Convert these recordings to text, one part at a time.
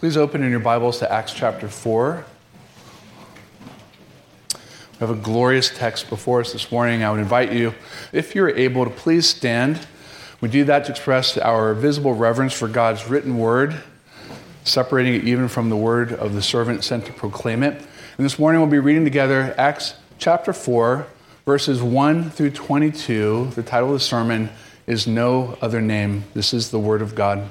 Please open in your Bibles to Acts chapter 4. We have a glorious text before us this morning. I would invite you, if you're able, to please stand. We do that to express our visible reverence for God's written word, separating it even from the word of the servant sent to proclaim it. And this morning we'll be reading together Acts chapter 4, verses 1 through 22. The title of the sermon is No Other Name. This is the word of God.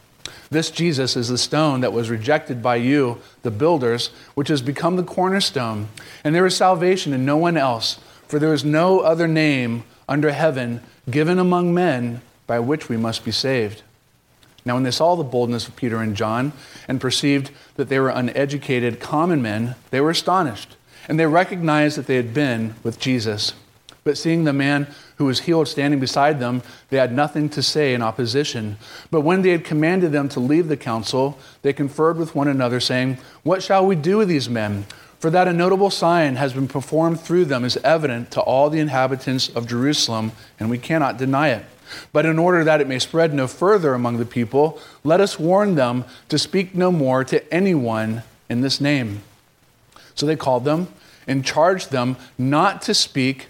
This Jesus is the stone that was rejected by you, the builders, which has become the cornerstone. And there is salvation in no one else, for there is no other name under heaven given among men by which we must be saved. Now, when they saw the boldness of Peter and John and perceived that they were uneducated common men, they were astonished, and they recognized that they had been with Jesus. But seeing the man who was healed standing beside them, they had nothing to say in opposition. But when they had commanded them to leave the council, they conferred with one another, saying, What shall we do with these men? For that a notable sign has been performed through them is evident to all the inhabitants of Jerusalem, and we cannot deny it. But in order that it may spread no further among the people, let us warn them to speak no more to anyone in this name. So they called them and charged them not to speak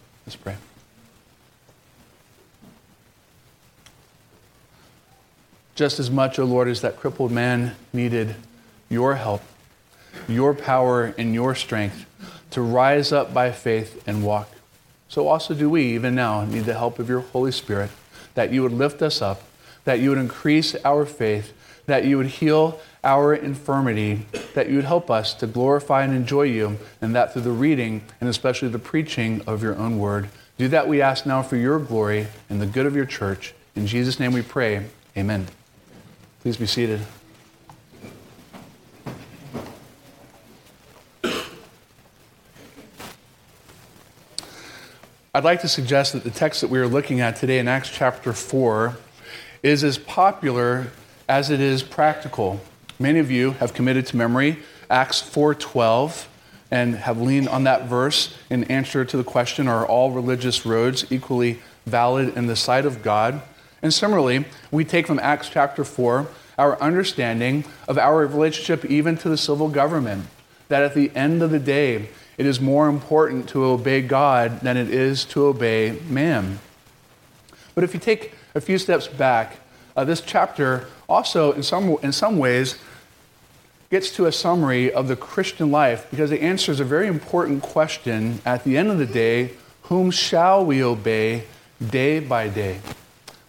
Let's pray. Just as much, O oh Lord, as that crippled man needed your help, your power, and your strength to rise up by faith and walk, so also do we, even now, need the help of your Holy Spirit, that you would lift us up, that you would increase our faith, that you would heal our infirmity, that you would help us to glorify and enjoy you, and that through the reading and especially the preaching of your own word. Do that, we ask now, for your glory and the good of your church. In Jesus' name we pray. Amen. Please be seated. I'd like to suggest that the text that we are looking at today in Acts chapter 4 is as popular as it is practical. Many of you have committed to memory Acts 4:12 and have leaned on that verse in answer to the question are all religious roads equally valid in the sight of God? And similarly, we take from Acts chapter 4 our understanding of our relationship even to the civil government that at the end of the day it is more important to obey God than it is to obey man. But if you take a few steps back, uh, this chapter also, in some, in some ways, gets to a summary of the Christian life because it answers a very important question at the end of the day whom shall we obey day by day?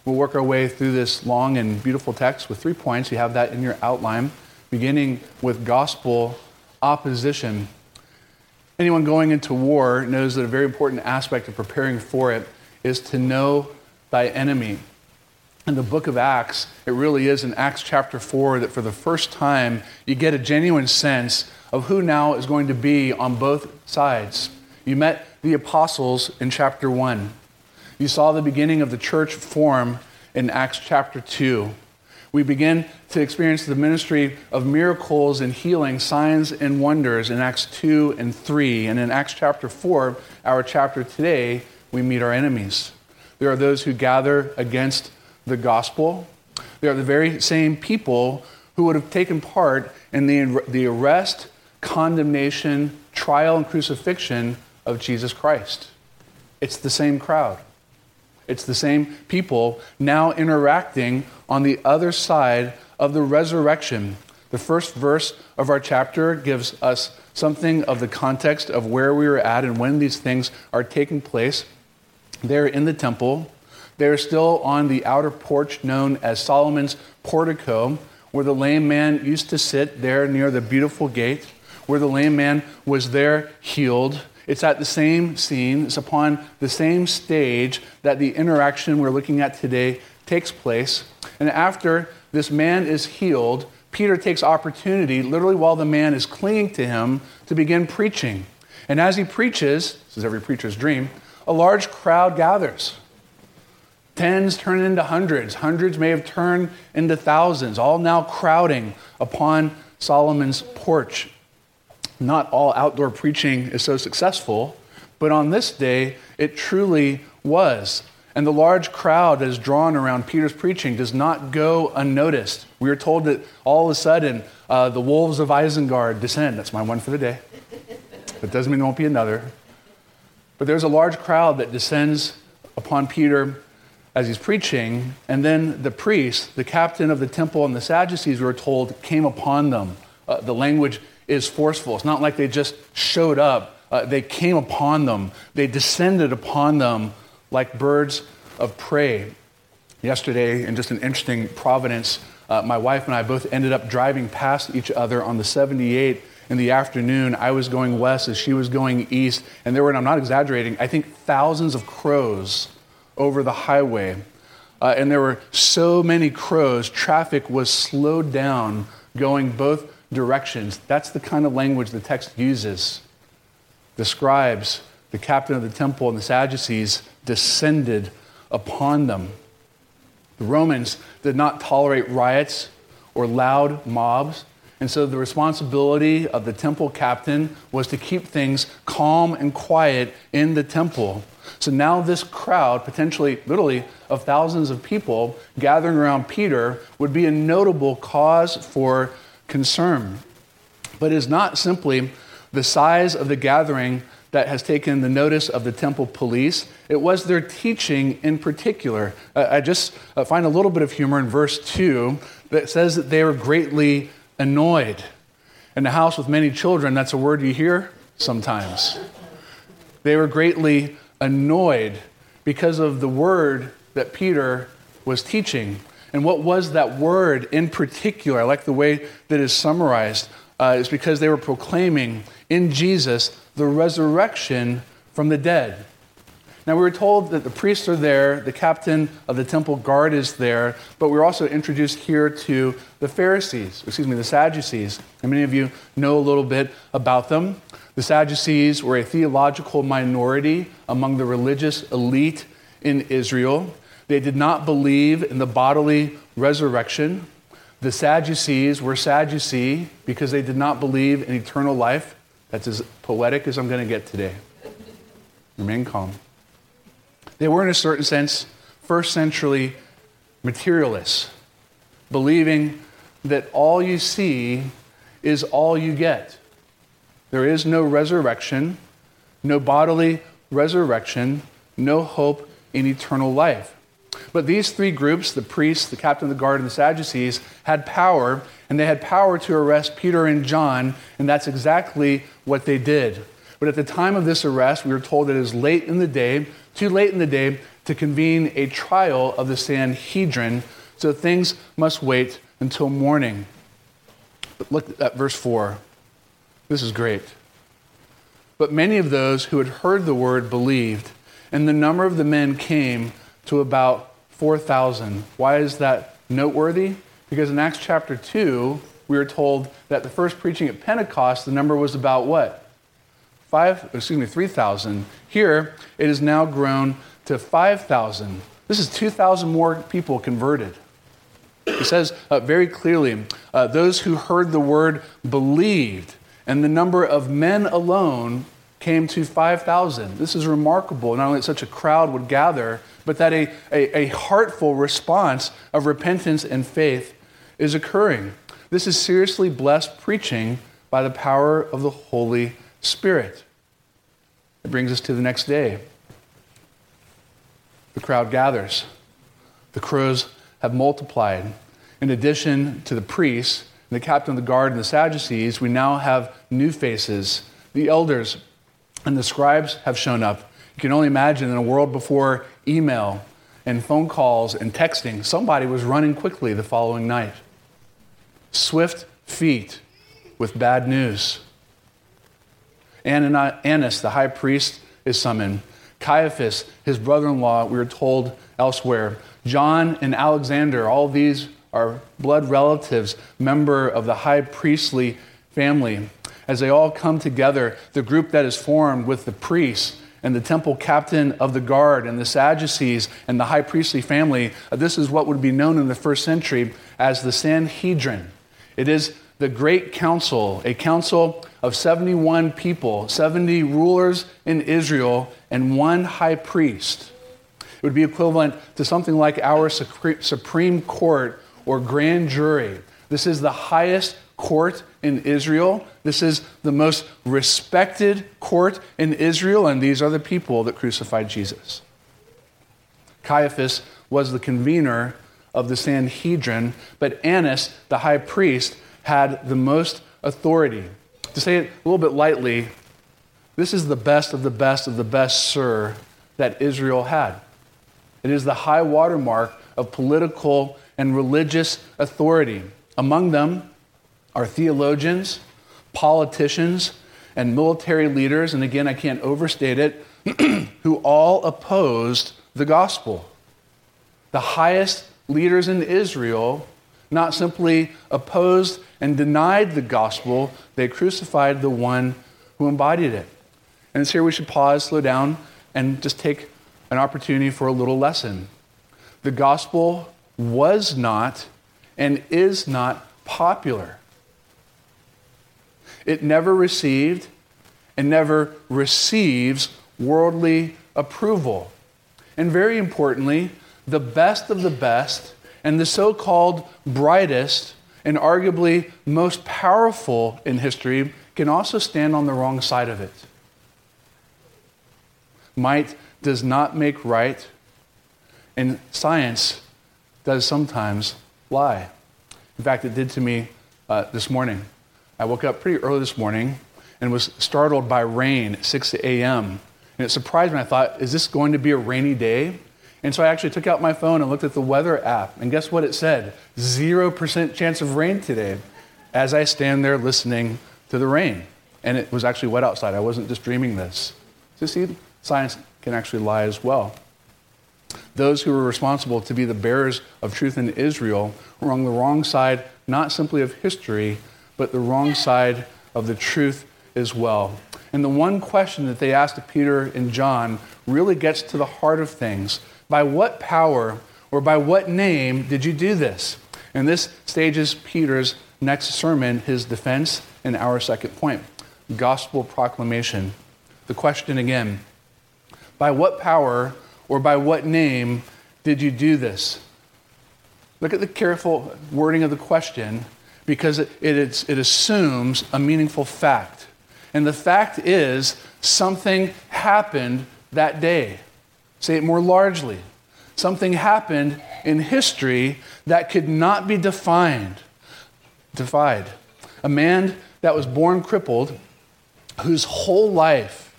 We'll work our way through this long and beautiful text with three points. You have that in your outline, beginning with gospel opposition. Anyone going into war knows that a very important aspect of preparing for it is to know thy enemy in the book of Acts, it really is in Acts chapter 4 that for the first time you get a genuine sense of who now is going to be on both sides. You met the apostles in chapter 1. You saw the beginning of the church form in Acts chapter 2. We begin to experience the ministry of miracles and healing, signs and wonders in Acts 2 and 3. And in Acts chapter 4, our chapter today, we meet our enemies. There are those who gather against the gospel. They are the very same people who would have taken part in the, the arrest, condemnation, trial, and crucifixion of Jesus Christ. It's the same crowd. It's the same people now interacting on the other side of the resurrection. The first verse of our chapter gives us something of the context of where we are at and when these things are taking place. They're in the temple. They're still on the outer porch known as Solomon's portico, where the lame man used to sit there near the beautiful gate, where the lame man was there healed. It's at the same scene, it's upon the same stage that the interaction we're looking at today takes place. And after this man is healed, Peter takes opportunity, literally while the man is clinging to him, to begin preaching. And as he preaches, this is every preacher's dream, a large crowd gathers. Tens turn into hundreds. Hundreds may have turned into thousands, all now crowding upon Solomon's porch. Not all outdoor preaching is so successful, but on this day, it truly was. And the large crowd that is drawn around Peter's preaching does not go unnoticed. We are told that all of a sudden uh, the wolves of Isengard descend. That's my one for the day. That doesn't mean there won't be another. But there's a large crowd that descends upon Peter as he's preaching, and then the priest, the captain of the temple, and the Sadducees, we were told, came upon them. Uh, the language is forceful. It's not like they just showed up, uh, they came upon them, they descended upon them like birds of prey. Yesterday, in just an interesting providence, uh, my wife and I both ended up driving past each other on the 78 in the afternoon. I was going west as she was going east, and there were, and I'm not exaggerating, I think thousands of crows over the highway. Uh, and there were so many crows, traffic was slowed down going both directions. That's the kind of language the text uses. The scribes, the captain of the temple, and the Sadducees descended upon them. The Romans did not tolerate riots or loud mobs. And so the responsibility of the temple captain was to keep things calm and quiet in the temple. So now this crowd, potentially literally of thousands of people gathering around Peter, would be a notable cause for concern. But it is not simply the size of the gathering that has taken the notice of the temple police. It was their teaching in particular. I just uh, find a little bit of humor in verse 2 that says that they were greatly annoyed. In a house with many children, that's a word you hear sometimes. They were greatly annoyed because of the word that Peter was teaching. And what was that word in particular? I like the way that is summarized. Uh, is because they were proclaiming in Jesus the resurrection from the dead. Now, we were told that the priests are there, the captain of the temple guard is there, but we're also introduced here to the Pharisees, excuse me, the Sadducees. And many of you know a little bit about them. The Sadducees were a theological minority among the religious elite in Israel. They did not believe in the bodily resurrection. The Sadducees were Sadducee because they did not believe in eternal life. That's as poetic as I'm going to get today. Remain calm. They were, in a certain sense, first century materialists, believing that all you see is all you get. There is no resurrection, no bodily resurrection, no hope in eternal life. But these three groups, the priests, the captain of the guard, and the Sadducees, had power, and they had power to arrest Peter and John, and that's exactly what they did. But at the time of this arrest, we were told that it is late in the day, too late in the day, to convene a trial of the Sanhedrin, so things must wait until morning. But look at verse 4. This is great. But many of those who had heard the word believed, and the number of the men came to about 4,000. Why is that noteworthy? Because in Acts chapter 2, we are told that the first preaching at Pentecost, the number was about what? five, excuse me, 3,000. Here, it is now grown to 5,000. This is 2,000 more people converted. He says uh, very clearly uh, those who heard the word believed, and the number of men alone came to 5,000. This is remarkable. Not only that such a crowd would gather, but that a, a, a heartful response of repentance and faith is occurring. This is seriously blessed preaching by the power of the Holy Spirit. It brings us to the next day. The crowd gathers. The crows have multiplied. In addition to the priests, the captain of the guard, and the Sadducees, we now have new faces. The elders and the scribes have shown up. You can only imagine in a world before email and phone calls and texting, somebody was running quickly the following night. Swift feet with bad news. Annas, the high priest, is summoned. Caiaphas, his brother in law, we are told elsewhere. John and Alexander, all these are blood relatives, member of the high priestly family. As they all come together, the group that is formed with the priests and the temple captain of the guard and the Sadducees and the high priestly family, uh, this is what would be known in the first century as the Sanhedrin. It is the great council, a council of 71 people, 70 rulers in Israel, and one high priest. It would be equivalent to something like our Supreme Court or grand jury. This is the highest court in Israel. This is the most respected court in Israel, and these are the people that crucified Jesus. Caiaphas was the convener of the Sanhedrin, but Annas, the high priest, had the most authority. To say it a little bit lightly, this is the best of the best of the best, sir, that Israel had. It is the high watermark of political and religious authority. Among them are theologians, politicians, and military leaders, and again, I can't overstate it, who all opposed the gospel. The highest leaders in Israel not simply opposed and denied the gospel, they crucified the one who embodied it. And it's here we should pause, slow down, and just take an opportunity for a little lesson. The gospel was not and is not popular. It never received and never receives worldly approval. And very importantly, the best of the best and the so called brightest and arguably most powerful in history can also stand on the wrong side of it. Might does not make right, and science does sometimes lie. In fact, it did to me uh, this morning. I woke up pretty early this morning and was startled by rain at 6 a.m. And it surprised me. I thought, is this going to be a rainy day? And so I actually took out my phone and looked at the weather app. And guess what it said? 0% chance of rain today as I stand there listening to the rain. And it was actually wet outside. I wasn't just dreaming this. So, see, science can actually lie as well. Those who were responsible to be the bearers of truth in Israel were on the wrong side, not simply of history, but the wrong side of the truth as well. And the one question that they asked of Peter and John really gets to the heart of things. By what power or by what name did you do this? And this stages Peter's next sermon, his defense, and our second point gospel proclamation. The question again by what power or by what name did you do this? Look at the careful wording of the question because it, it, it assumes a meaningful fact. And the fact is, something happened that day. Say it more largely. Something happened in history that could not be defined, defied. A man that was born crippled, whose whole life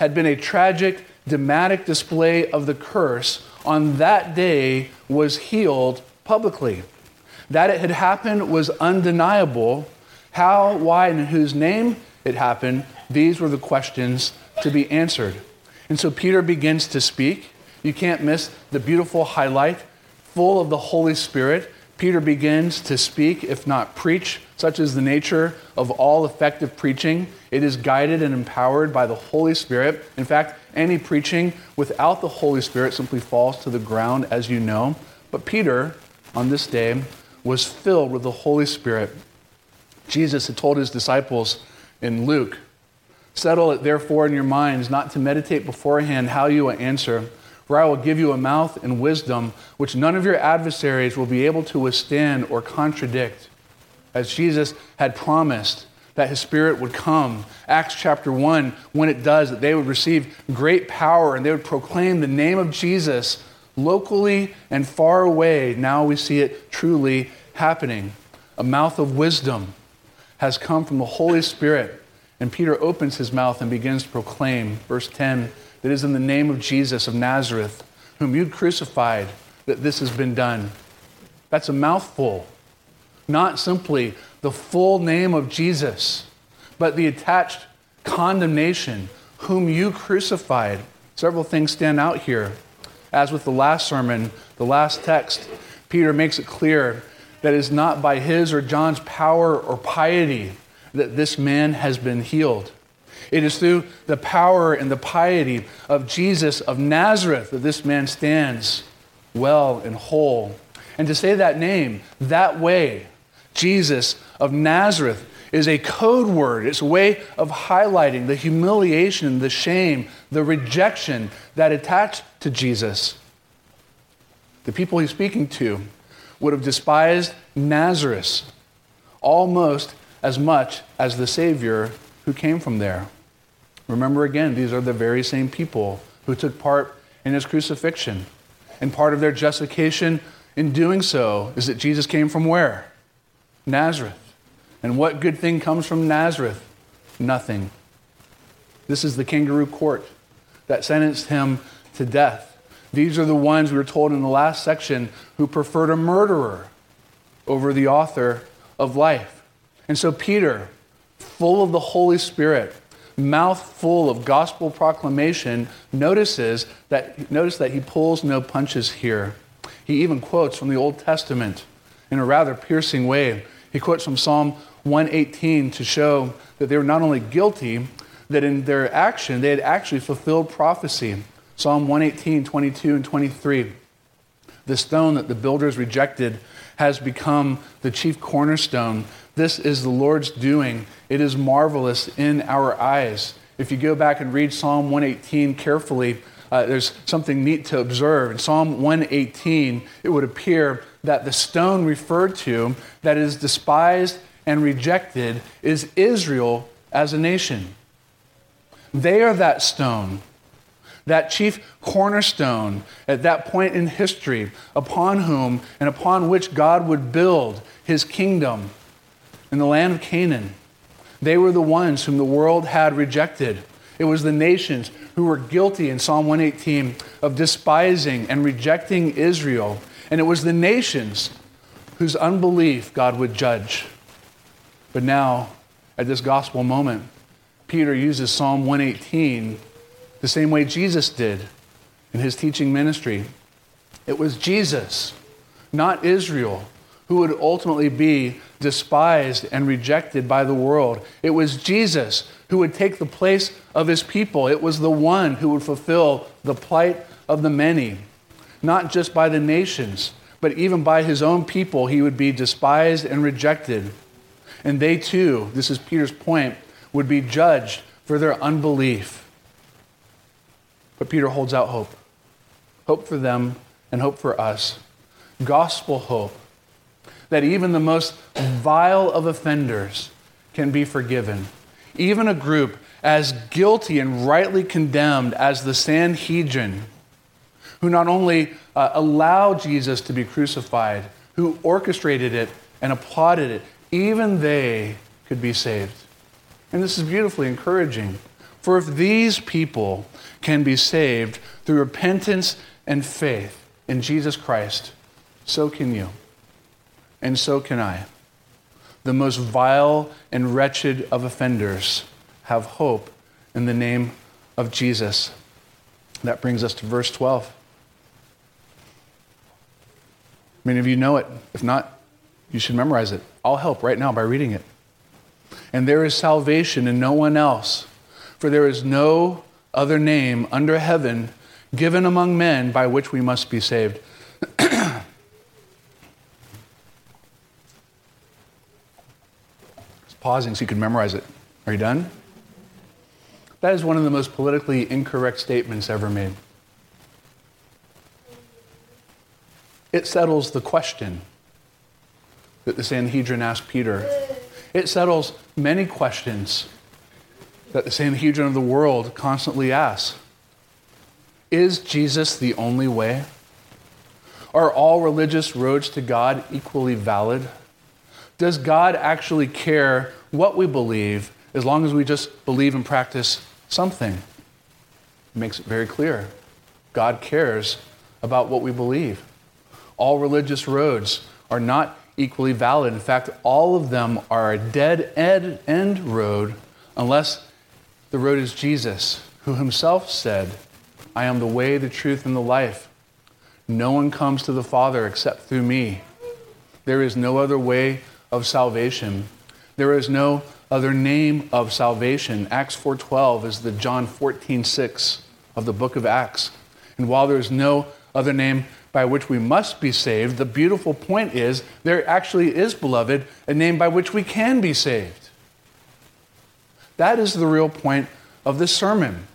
had been a tragic, dramatic display of the curse, on that day was healed publicly. That it had happened was undeniable. How, why, and in whose name it happened, these were the questions to be answered. And so Peter begins to speak. You can't miss the beautiful highlight, full of the Holy Spirit, Peter begins to speak, if not preach, such is the nature of all effective preaching. It is guided and empowered by the Holy Spirit. In fact, any preaching without the Holy Spirit simply falls to the ground, as you know. But Peter, on this day, was filled with the Holy Spirit. Jesus had told his disciples in Luke, Settle it therefore in your minds not to meditate beforehand how you will answer for I will give you a mouth and wisdom which none of your adversaries will be able to withstand or contradict. As Jesus had promised that his spirit would come. Acts chapter 1, when it does, that they would receive great power and they would proclaim the name of Jesus locally and far away. Now we see it truly happening. A mouth of wisdom has come from the Holy Spirit. And Peter opens his mouth and begins to proclaim. Verse 10 that is in the name of Jesus of Nazareth, whom you crucified, that this has been done. That's a mouthful. Not simply the full name of Jesus, but the attached condemnation, whom you crucified. Several things stand out here. As with the last sermon, the last text, Peter makes it clear that it is not by his or John's power or piety that this man has been healed. It is through the power and the piety of Jesus of Nazareth that this man stands well and whole. And to say that name that way, Jesus of Nazareth, is a code word. It's a way of highlighting the humiliation, the shame, the rejection that attached to Jesus. The people he's speaking to would have despised Nazareth almost as much as the Savior who came from there. Remember again, these are the very same people who took part in his crucifixion. And part of their justification in doing so is that Jesus came from where? Nazareth. And what good thing comes from Nazareth? Nothing. This is the kangaroo court that sentenced him to death. These are the ones we were told in the last section who preferred a murderer over the author of life. And so Peter, full of the Holy Spirit, mouthful of gospel proclamation, notices that, notice that he pulls no punches here. He even quotes from the Old Testament in a rather piercing way. He quotes from Psalm 118 to show that they were not only guilty, that in their action they had actually fulfilled prophecy. Psalm 118, 22, and 23. The stone that the builders rejected has become the chief cornerstone. This is the Lord's doing. It is marvelous in our eyes. If you go back and read Psalm 118 carefully, uh, there's something neat to observe. In Psalm 118, it would appear that the stone referred to that is despised and rejected is Israel as a nation. They are that stone, that chief cornerstone at that point in history upon whom and upon which God would build his kingdom in the land of Canaan. They were the ones whom the world had rejected. It was the nations who were guilty in Psalm 118 of despising and rejecting Israel. And it was the nations whose unbelief God would judge. But now, at this gospel moment, Peter uses Psalm 118 the same way Jesus did in his teaching ministry. It was Jesus, not Israel, who would ultimately be despised and rejected by the world. It was Jesus who would take the place of his people. It was the one who would fulfill the plight of the many, not just by the nations, but even by his own people, he would be despised and rejected. And they too, this is Peter's point, would be judged for their unbelief. But Peter holds out hope hope for them and hope for us. Gospel hope that even the most vile of offenders can be forgiven. Even a group as guilty and rightly condemned as the Sanhedrin, who not only uh, allowed Jesus to be crucified, who orchestrated it and applauded it, even they could be saved. And this is beautifully encouraging. For if these people can be saved through repentance and faith in Jesus Christ, so can you and so can I. The most vile and wretched of offenders have hope in the name of Jesus. That brings us to verse 12. Many of you know it. If not, you should memorize it. I'll help right now by reading it. And there is salvation in no one else, for there is no other name under heaven given among men by which we must be saved. pausing so you can memorize it. Are you done? That is one of the most politically incorrect statements ever made. It settles the question that the Sanhedrin asked Peter. It settles many questions that the Sanhedrin of the world constantly asks. Is Jesus the only way? Are all religious roads to God equally valid? Does God actually care what we believe as long as we just believe and practice something? It makes it very clear. God cares about what we believe. All religious roads are not equally valid. In fact, all of them are a dead end road unless the road is Jesus, who himself said, I am the way, the truth, and the life. No one comes to the Father except through me. There is no other way of salvation. There is no other name of salvation. Acts 4:12 is the John 14:6 of the book of Acts. And while there is no other name by which we must be saved, the beautiful point is there actually is, beloved, a name by which we can be saved. That is the real point of this sermon.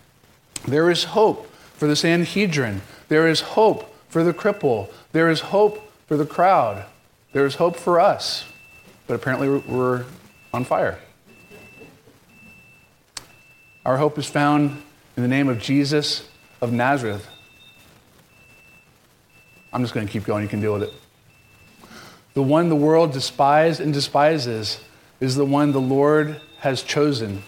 There is hope for the Sanhedrin, there is hope for the cripple, there is hope for the crowd, there is hope for us. But apparently, we're on fire. Our hope is found in the name of Jesus of Nazareth, I'm just going to keep going. You can deal with it. The one the world despised and despises is the one the Lord has chosen.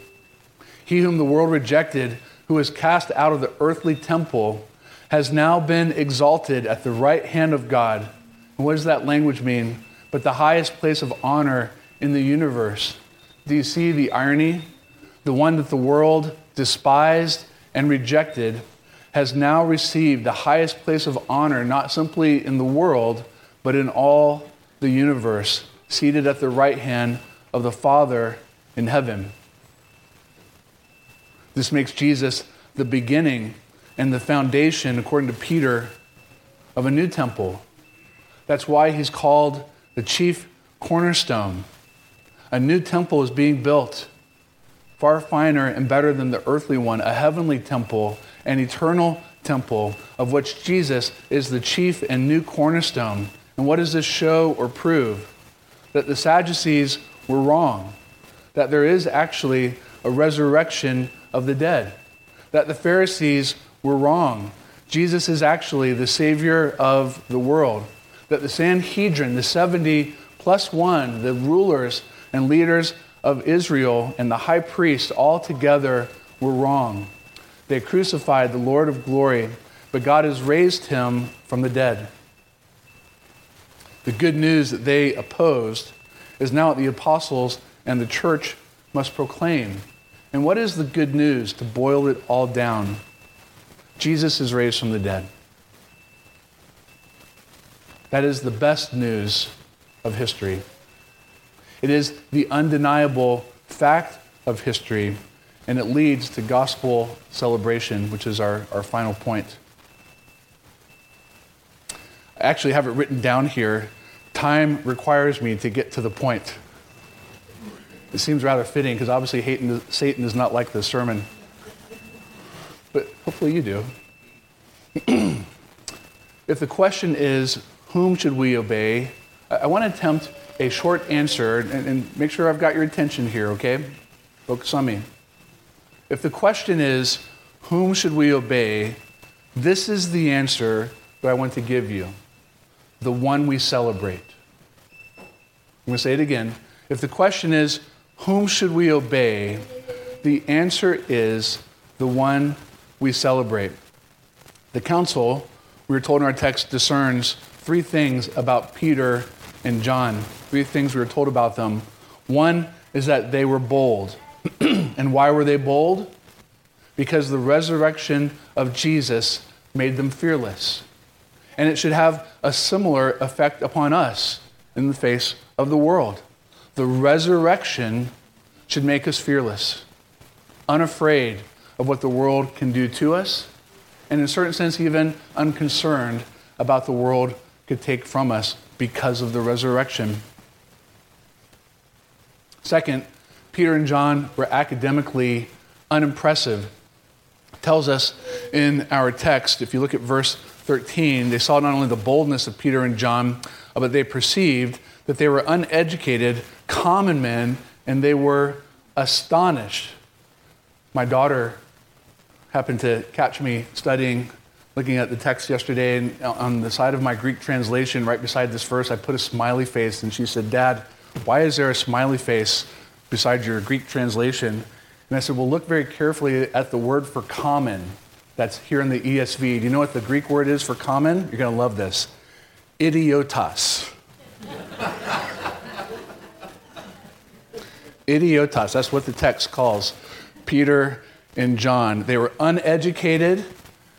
He whom the world rejected, who was cast out of the earthly temple, has now been exalted at the right hand of God. And what does that language mean? But the highest place of honor in the universe. Do you see the irony? The one that the world despised and rejected has now received the highest place of honor, not simply in the world, but in all the universe, seated at the right hand of the Father in heaven. This makes Jesus the beginning and the foundation, according to Peter, of a new temple. That's why he's called the chief cornerstone. A new temple is being built, far finer and better than the earthly one, a heavenly temple an eternal temple of which Jesus is the chief and new cornerstone. And what does this show or prove? That the Sadducees were wrong, that there is actually a resurrection of the dead, that the Pharisees were wrong. Jesus is actually the Savior of the world, that the Sanhedrin, the 70 plus one, the rulers and leaders of Israel, and the high priest all together were wrong. They crucified the Lord of glory, but God has raised him from the dead. The good news that they opposed is now what the apostles and the church must proclaim. And what is the good news to boil it all down? Jesus is raised from the dead. That is the best news of history. It is the undeniable fact of history and it leads to gospel celebration, which is our, our final point. I actually have it written down here. Time requires me to get to the point. It seems rather fitting because obviously Satan is not like this sermon. But hopefully you do. if the question is, whom should we obey? I want to attempt a short answer and, and make sure I've got your attention here, okay? Focus on me. If the question is, whom should we obey? This is the answer that I want to give you the one we celebrate. I'm going to say it again. If the question is, whom should we obey? The answer is the one we celebrate. The council, we were told in our text, discerns three things about Peter and John. Three things we were told about them. One is that they were bold. And why were they bold? Because the resurrection of Jesus made them fearless. And it should have a similar effect upon us in the face of the world. The resurrection should make us fearless, unafraid of what the world can do to us, and in a certain sense, even unconcerned about the world could take from us because of the resurrection. Second, Peter and John were academically unimpressive. Tells us in our text, if you look at verse 13, they saw not only the boldness of Peter and John, uh, but they perceived that they were uneducated, common men, and they were astonished. My daughter happened to catch me studying, looking at the text yesterday, and uh, on the side of my Greek translation, right beside this verse, I put a smiley face, and she said, Dad, why is there a smiley face beside your Greek translation? And I said, Well, look very carefully at the word for common that's here in the ESV. Do you know what the Greek word is for common? You're going to love this idiotas. idiotas, that's what the text calls Peter and John. They were uneducated,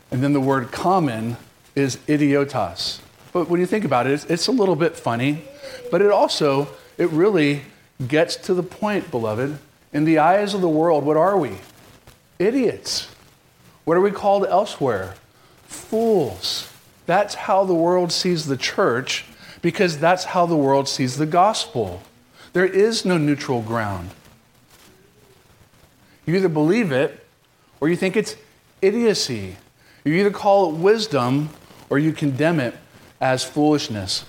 and then the word common is idiotas. But when you think about it, it's, it's a little bit funny, but it also, it really gets to the point, beloved. In the eyes of the world, what are we? Idiots. What are we called elsewhere? Fools. That's how the world sees the church because that's how the world sees the gospel. There is no neutral ground. You either believe it or you think it's idiocy. You either call it wisdom or you condemn it as foolishness.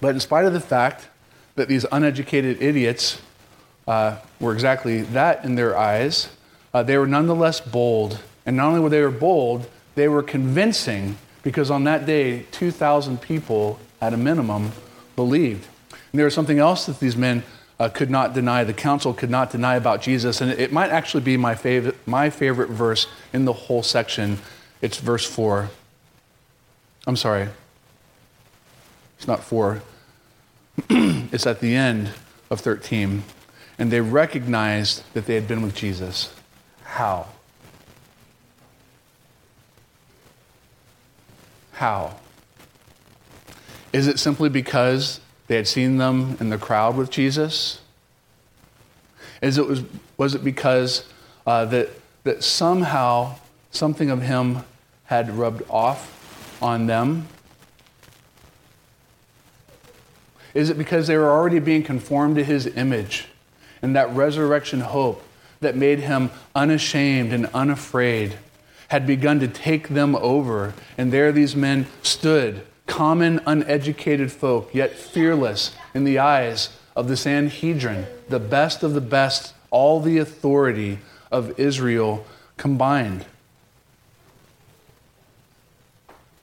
But in spite of the fact that these uneducated idiots uh, were exactly that in their eyes, uh, they were nonetheless bold. And not only were they bold, they were convincing because on that day, 2,000 people at a minimum believed. And there was something else that these men uh, could not deny, the council could not deny about Jesus. And it might actually be my favorite, my favorite verse in the whole section. It's verse 4. I'm sorry. It's not 4. it's at the end of 13. And they recognized that they had been with Jesus. How? How? Is it simply because they had seen them in the crowd with Jesus? Is it was, was it because uh, that, that somehow something of him had rubbed off on them? Is it because they were already being conformed to his image and that resurrection hope that made him unashamed and unafraid had begun to take them over? And there these men stood common, uneducated folk, yet fearless in the eyes of the Sanhedrin, the best of the best, all the authority of Israel combined.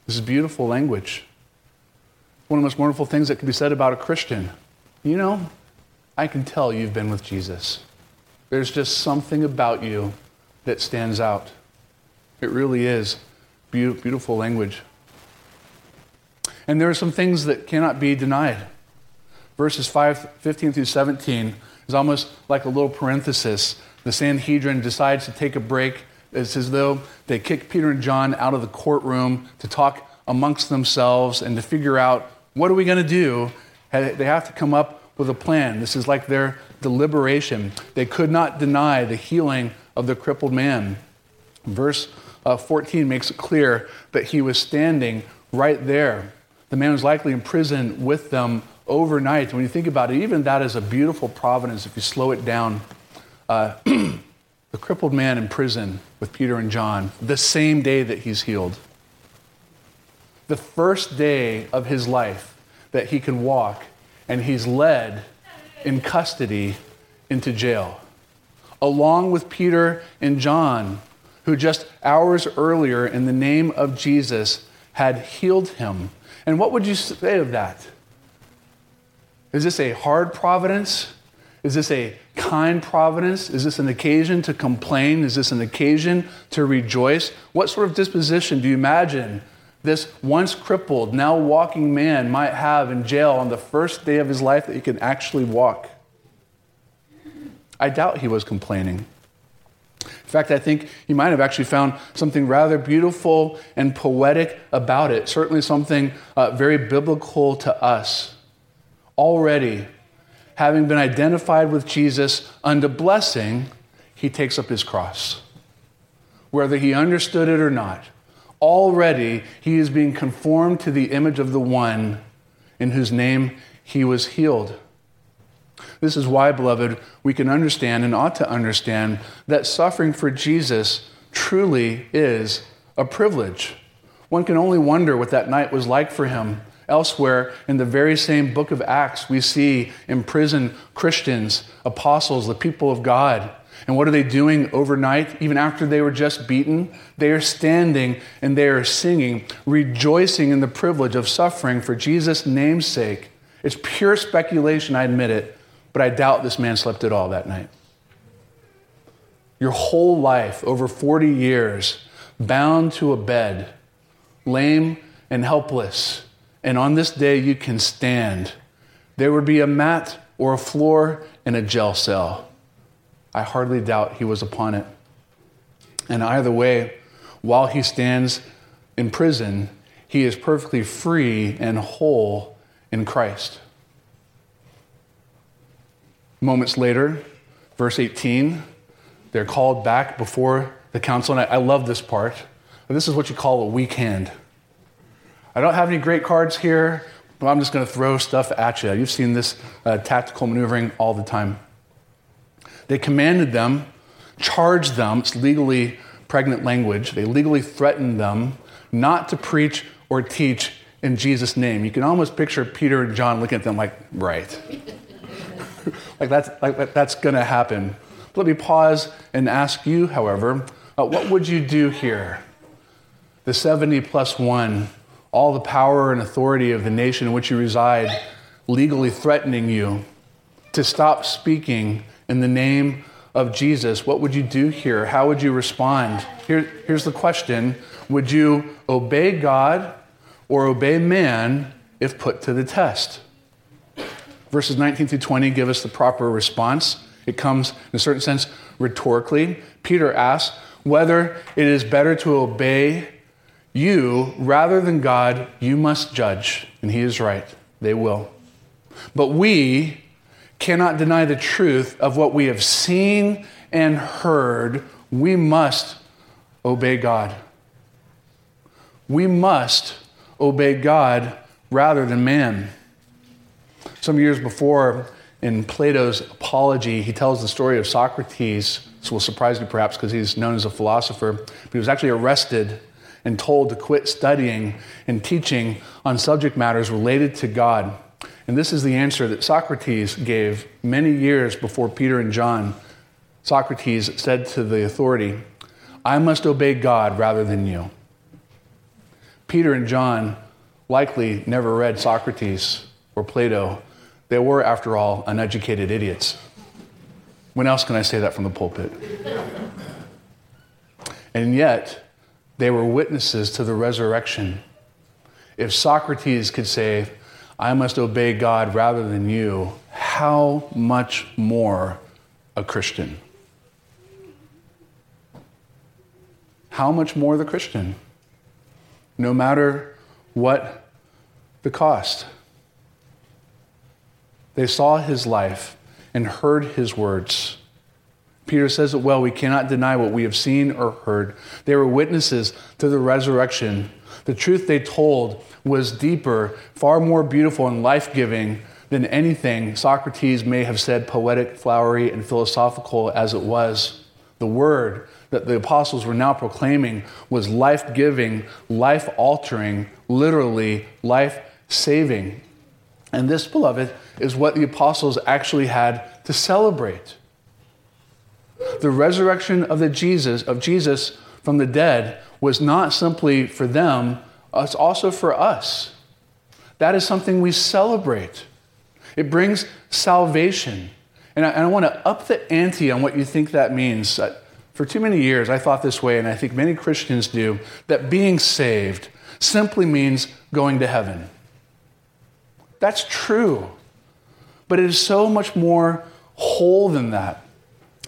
This is beautiful language. One of the most wonderful things that can be said about a Christian. You know, I can tell you've been with Jesus. There's just something about you that stands out. It really is beautiful language. And there are some things that cannot be denied. Verses 5, 15 through 17 is almost like a little parenthesis. The Sanhedrin decides to take a break. It's as though they kick Peter and John out of the courtroom to talk amongst themselves and to figure out what are we going to do. They have to come up with a plan. This is like their deliberation. They could not deny the healing of the crippled man. Verse uh, 14 makes it clear that he was standing right there. The man was likely in prison with them overnight. When you think about it, even that is a beautiful providence if you slow it down. Uh, the crippled man in prison with Peter and John, the same day that he's healed. The first day of his life that he can walk, and he's led in custody into jail, along with Peter and John, who just hours earlier, in the name of Jesus, had healed him and what would you say of that? Is this a hard providence? Is this a kind providence? Is this an occasion to complain? Is this an occasion to rejoice? What sort of disposition do you imagine this once crippled, now walking man might have in jail on the first day of his life that he can actually walk? I doubt he was complaining. In fact, I think he might have actually found something rather beautiful and poetic about it, certainly something uh, very biblical to us. Already, having been identified with Jesus unto blessing, he takes up his cross. Whether he understood it or not, already he is being conformed to the image of the one in whose name he was healed. This is why, beloved, we can understand and ought to understand that suffering for Jesus truly is a privilege. One can only wonder what that night was like for him. Elsewhere in the very same book of Acts, we see imprisoned Christians, apostles, the people of God. And what are they doing overnight, even after they were just beaten? They are standing and they are singing, rejoicing in the privilege of suffering for Jesus' name's sake. It's pure speculation, I admit it, but I doubt this man slept at all that night. Your whole life, over 40 years, bound to a bed, lame and helpless, and on this day you can stand. There would be a mat or a floor and a jail cell. I hardly doubt he was upon it. And either way, while he stands in prison, he is perfectly free and whole in Christ. Moments later, verse 18, they're called back before the council. And I, I love this part. This is what you call a weak hand. I don't have any great cards here, but I'm just going to throw stuff at you. You've seen this uh, tactical maneuvering all the time. They commanded them, charged them, it's legally pregnant language, they legally threatened them not to preach or teach in Jesus' name. You can almost picture Peter and John looking at them like, right. like that's, like that's going to happen. Let me pause and ask you, however, uh, what would you do here? The 70 plus one, all the power and authority of the nation in which you reside, legally threatening you to stop speaking in the name of Jesus. What would you do here? How would you respond? Here, here's the question Would you obey God or obey man if put to the test? Verses 19 through 20 give us the proper response. It comes, in a certain sense, rhetorically. Peter asks whether it is better to obey you rather than God, you must judge. And he is right. They will. But we cannot deny the truth of what we have seen and heard. We must obey God. We must obey God rather than man. Some years before, in Plato's Apology, he tells the story of Socrates. This will surprise you perhaps because he's known as a philosopher. But he was actually arrested and told to quit studying and teaching on subject matters related to God. And this is the answer that Socrates gave many years before Peter and John. Socrates said to the authority, I must obey God rather than you. Peter and John likely never read Socrates or Plato they were, after all, uneducated idiots. When else can I say that from the pulpit? And yet, they were witnesses to the resurrection. If Socrates could say, I must obey God rather than you, how much more a Christian? How much more the Christian? No matter what the cost. They saw his life and heard his words. Peter says it well we cannot deny what we have seen or heard. They were witnesses to the resurrection. The truth they told was deeper, far more beautiful, and life giving than anything Socrates may have said, poetic, flowery, and philosophical as it was. The word that the apostles were now proclaiming was life giving, life altering, literally life saving. And this, beloved, is what the apostles actually had to celebrate. The resurrection of the Jesus of Jesus from the dead was not simply for them, it's also for us. That is something we celebrate. It brings salvation. And I, and I want to up the ante on what you think that means. Uh, for too many years, I thought this way, and I think many Christians do, that being saved simply means going to heaven. That's true. But it is so much more whole than that.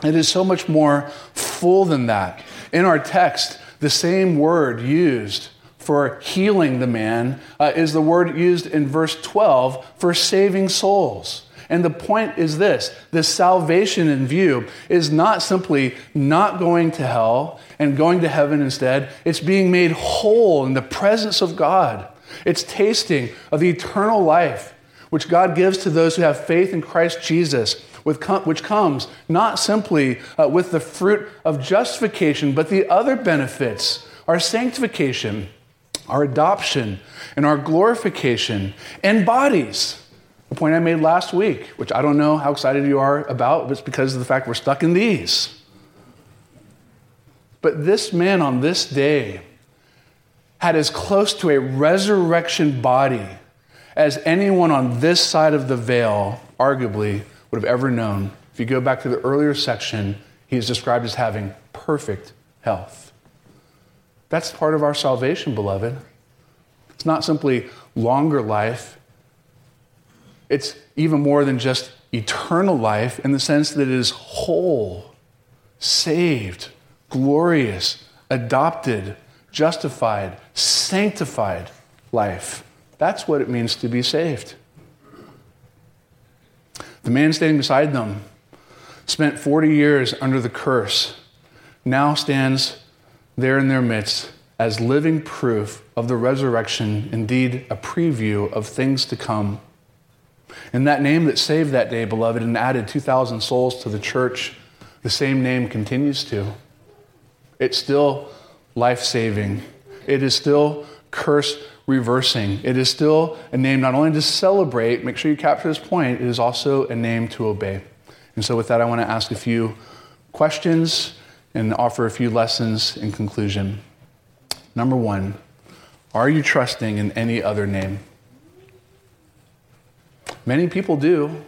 It is so much more full than that. In our text, the same word used for healing the man uh, is the word used in verse 12 for saving souls. And the point is this the salvation in view is not simply not going to hell and going to heaven instead, it's being made whole in the presence of God. It's tasting of the eternal life which God gives to those who have faith in Christ Jesus, which comes not simply uh, with the fruit of justification, but the other benefits our sanctification, our adoption, and our glorification, and bodies the point I made last week, which I don't know how excited you are about, but it's because of the fact we're stuck in these. But this man on this day had as close to a resurrection body as anyone on this side of the veil, arguably, would have ever known. If you go back to the earlier section, he is described as having perfect health. That's part of our salvation, beloved. It's not simply longer life, it's even more than just eternal life in the sense that it is whole, saved, glorious, adopted, justified, sanctified life. That's what it means to be saved. The man standing beside them spent 40 years under the curse, now stands there in their midst as living proof of the resurrection, indeed, a preview of things to come. And that name that saved that day, beloved, and added 2,000 souls to the church, the same name continues to. It's still life saving, it is still curse reversing. It is still a name not only to celebrate, make sure you capture this point, it is also a name to obey. And so, with that, I want to ask a few questions and offer a few lessons in conclusion. Number one, are you trusting in any other name? Many people do.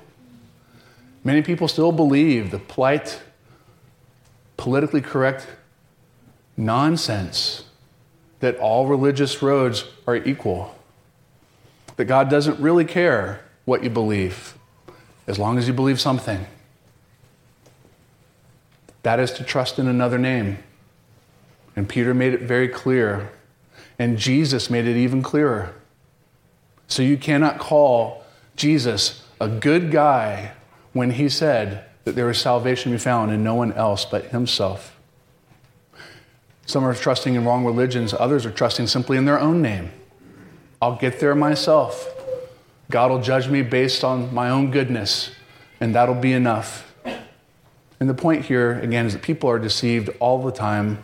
Many people still believe the polite, politically correct nonsense that all religious roads are equal, that God doesn't really care what you believe as long as you believe something. That is to trust in another name. And Peter made it very clear, and Jesus made it even clearer. So you cannot call Jesus a good guy when he said that there is salvation to be found in no one else but himself. Some are trusting in wrong religions, others are trusting simply in their own name. I'll get there myself. God will judge me based on my own goodness, and that'll be enough. And the point here, again, is that people are deceived all the time,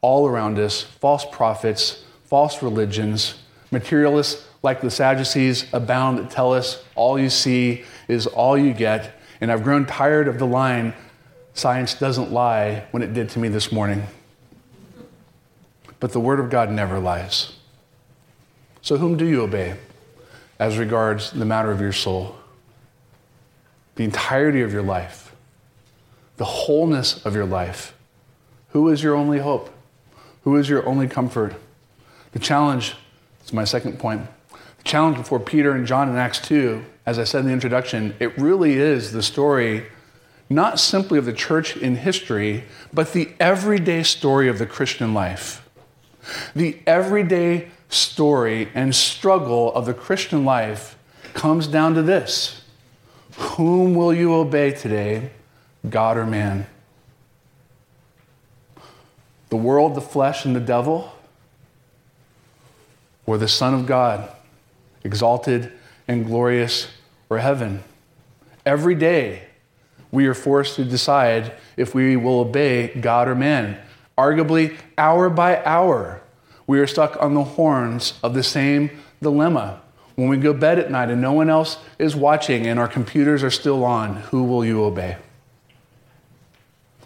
all around us false prophets, false religions, materialists like the Sadducees abound that tell us all you see is all you get. And I've grown tired of the line, science doesn't lie, when it did to me this morning. But the Word of God never lies. So, whom do you obey as regards the matter of your soul? The entirety of your life, the wholeness of your life. Who is your only hope? Who is your only comfort? The challenge is my second point the challenge before Peter and John in Acts 2, as I said in the introduction, it really is the story not simply of the church in history, but the everyday story of the Christian life. The everyday story and struggle of the Christian life comes down to this Whom will you obey today, God or man? The world, the flesh, and the devil? Or the Son of God? exalted and glorious, or heaven. Every day, we are forced to decide if we will obey God or man. Arguably, hour by hour, we are stuck on the horns of the same dilemma. When we go to bed at night and no one else is watching and our computers are still on, who will you obey?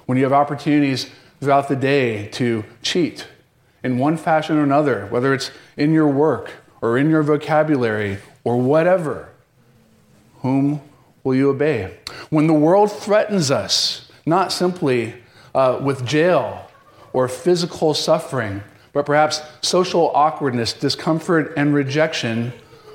When you have opportunities throughout the day to cheat in one fashion or another, whether it's in your work or in your vocabulary or whatever, whom will you obey? When the world threatens us, not simply uh, with jail or physical suffering, but perhaps social awkwardness, discomfort, and rejection,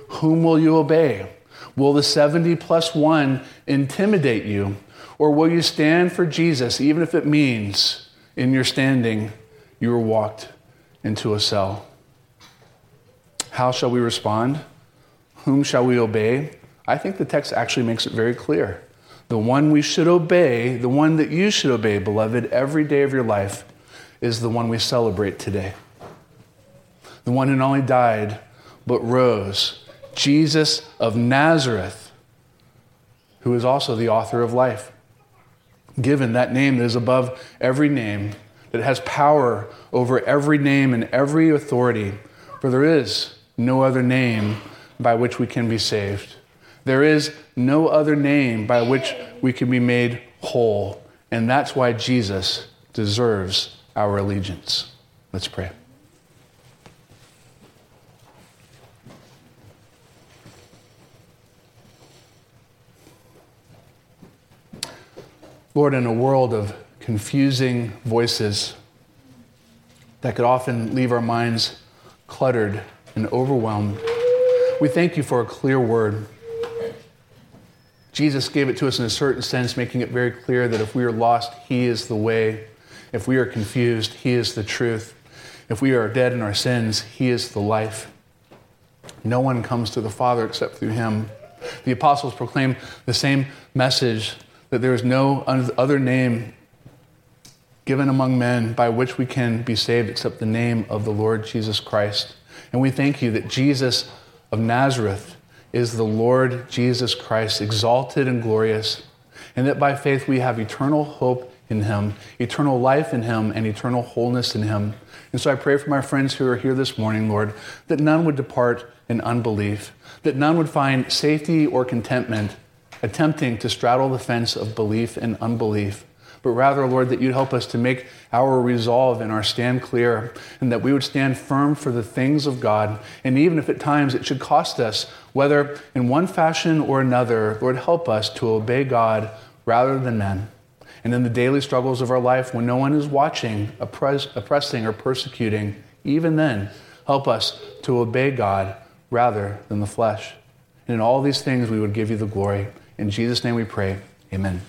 whom will you obey? Will the 70 plus 1 intimidate you? Or will you stand for Jesus, even if it means in your standing, you were walked into a cell. How shall we respond? Whom shall we obey? I think the text actually makes it very clear. The one we should obey, the one that you should obey, beloved, every day of your life, is the one we celebrate today. The one who not only died, but rose. Jesus of Nazareth, who is also the author of life. Given that name that is above every name, that has power over every name and every authority, for there is no other name by which we can be saved. There is no other name by which we can be made whole. And that's why Jesus deserves our allegiance. Let's pray. Lord, in a world of confusing voices that could often leave our minds cluttered and overwhelmed, we thank you for a clear word. Jesus gave it to us in a certain sense, making it very clear that if we are lost, He is the way. If we are confused, He is the truth. If we are dead in our sins, He is the life. No one comes to the Father except through Him. The apostles proclaim the same message that there is no other name given among men by which we can be saved except the name of the Lord Jesus Christ. And we thank you that Jesus of Nazareth is the Lord Jesus Christ, exalted and glorious, and that by faith we have eternal hope in him, eternal life in him, and eternal wholeness in him. And so I pray for my friends who are here this morning, Lord, that none would depart in unbelief, that none would find safety or contentment attempting to straddle the fence of belief and unbelief, but rather, Lord, that you'd help us to make our resolve and our stand clear, and that we would stand firm for the things of God. And even if at times it should cost us, whether in one fashion or another, Lord, help us to obey God rather than men. And in the daily struggles of our life, when no one is watching, oppress, oppressing, or persecuting, even then, help us to obey God rather than the flesh. And in all these things, we would give you the glory. In Jesus' name we pray. Amen.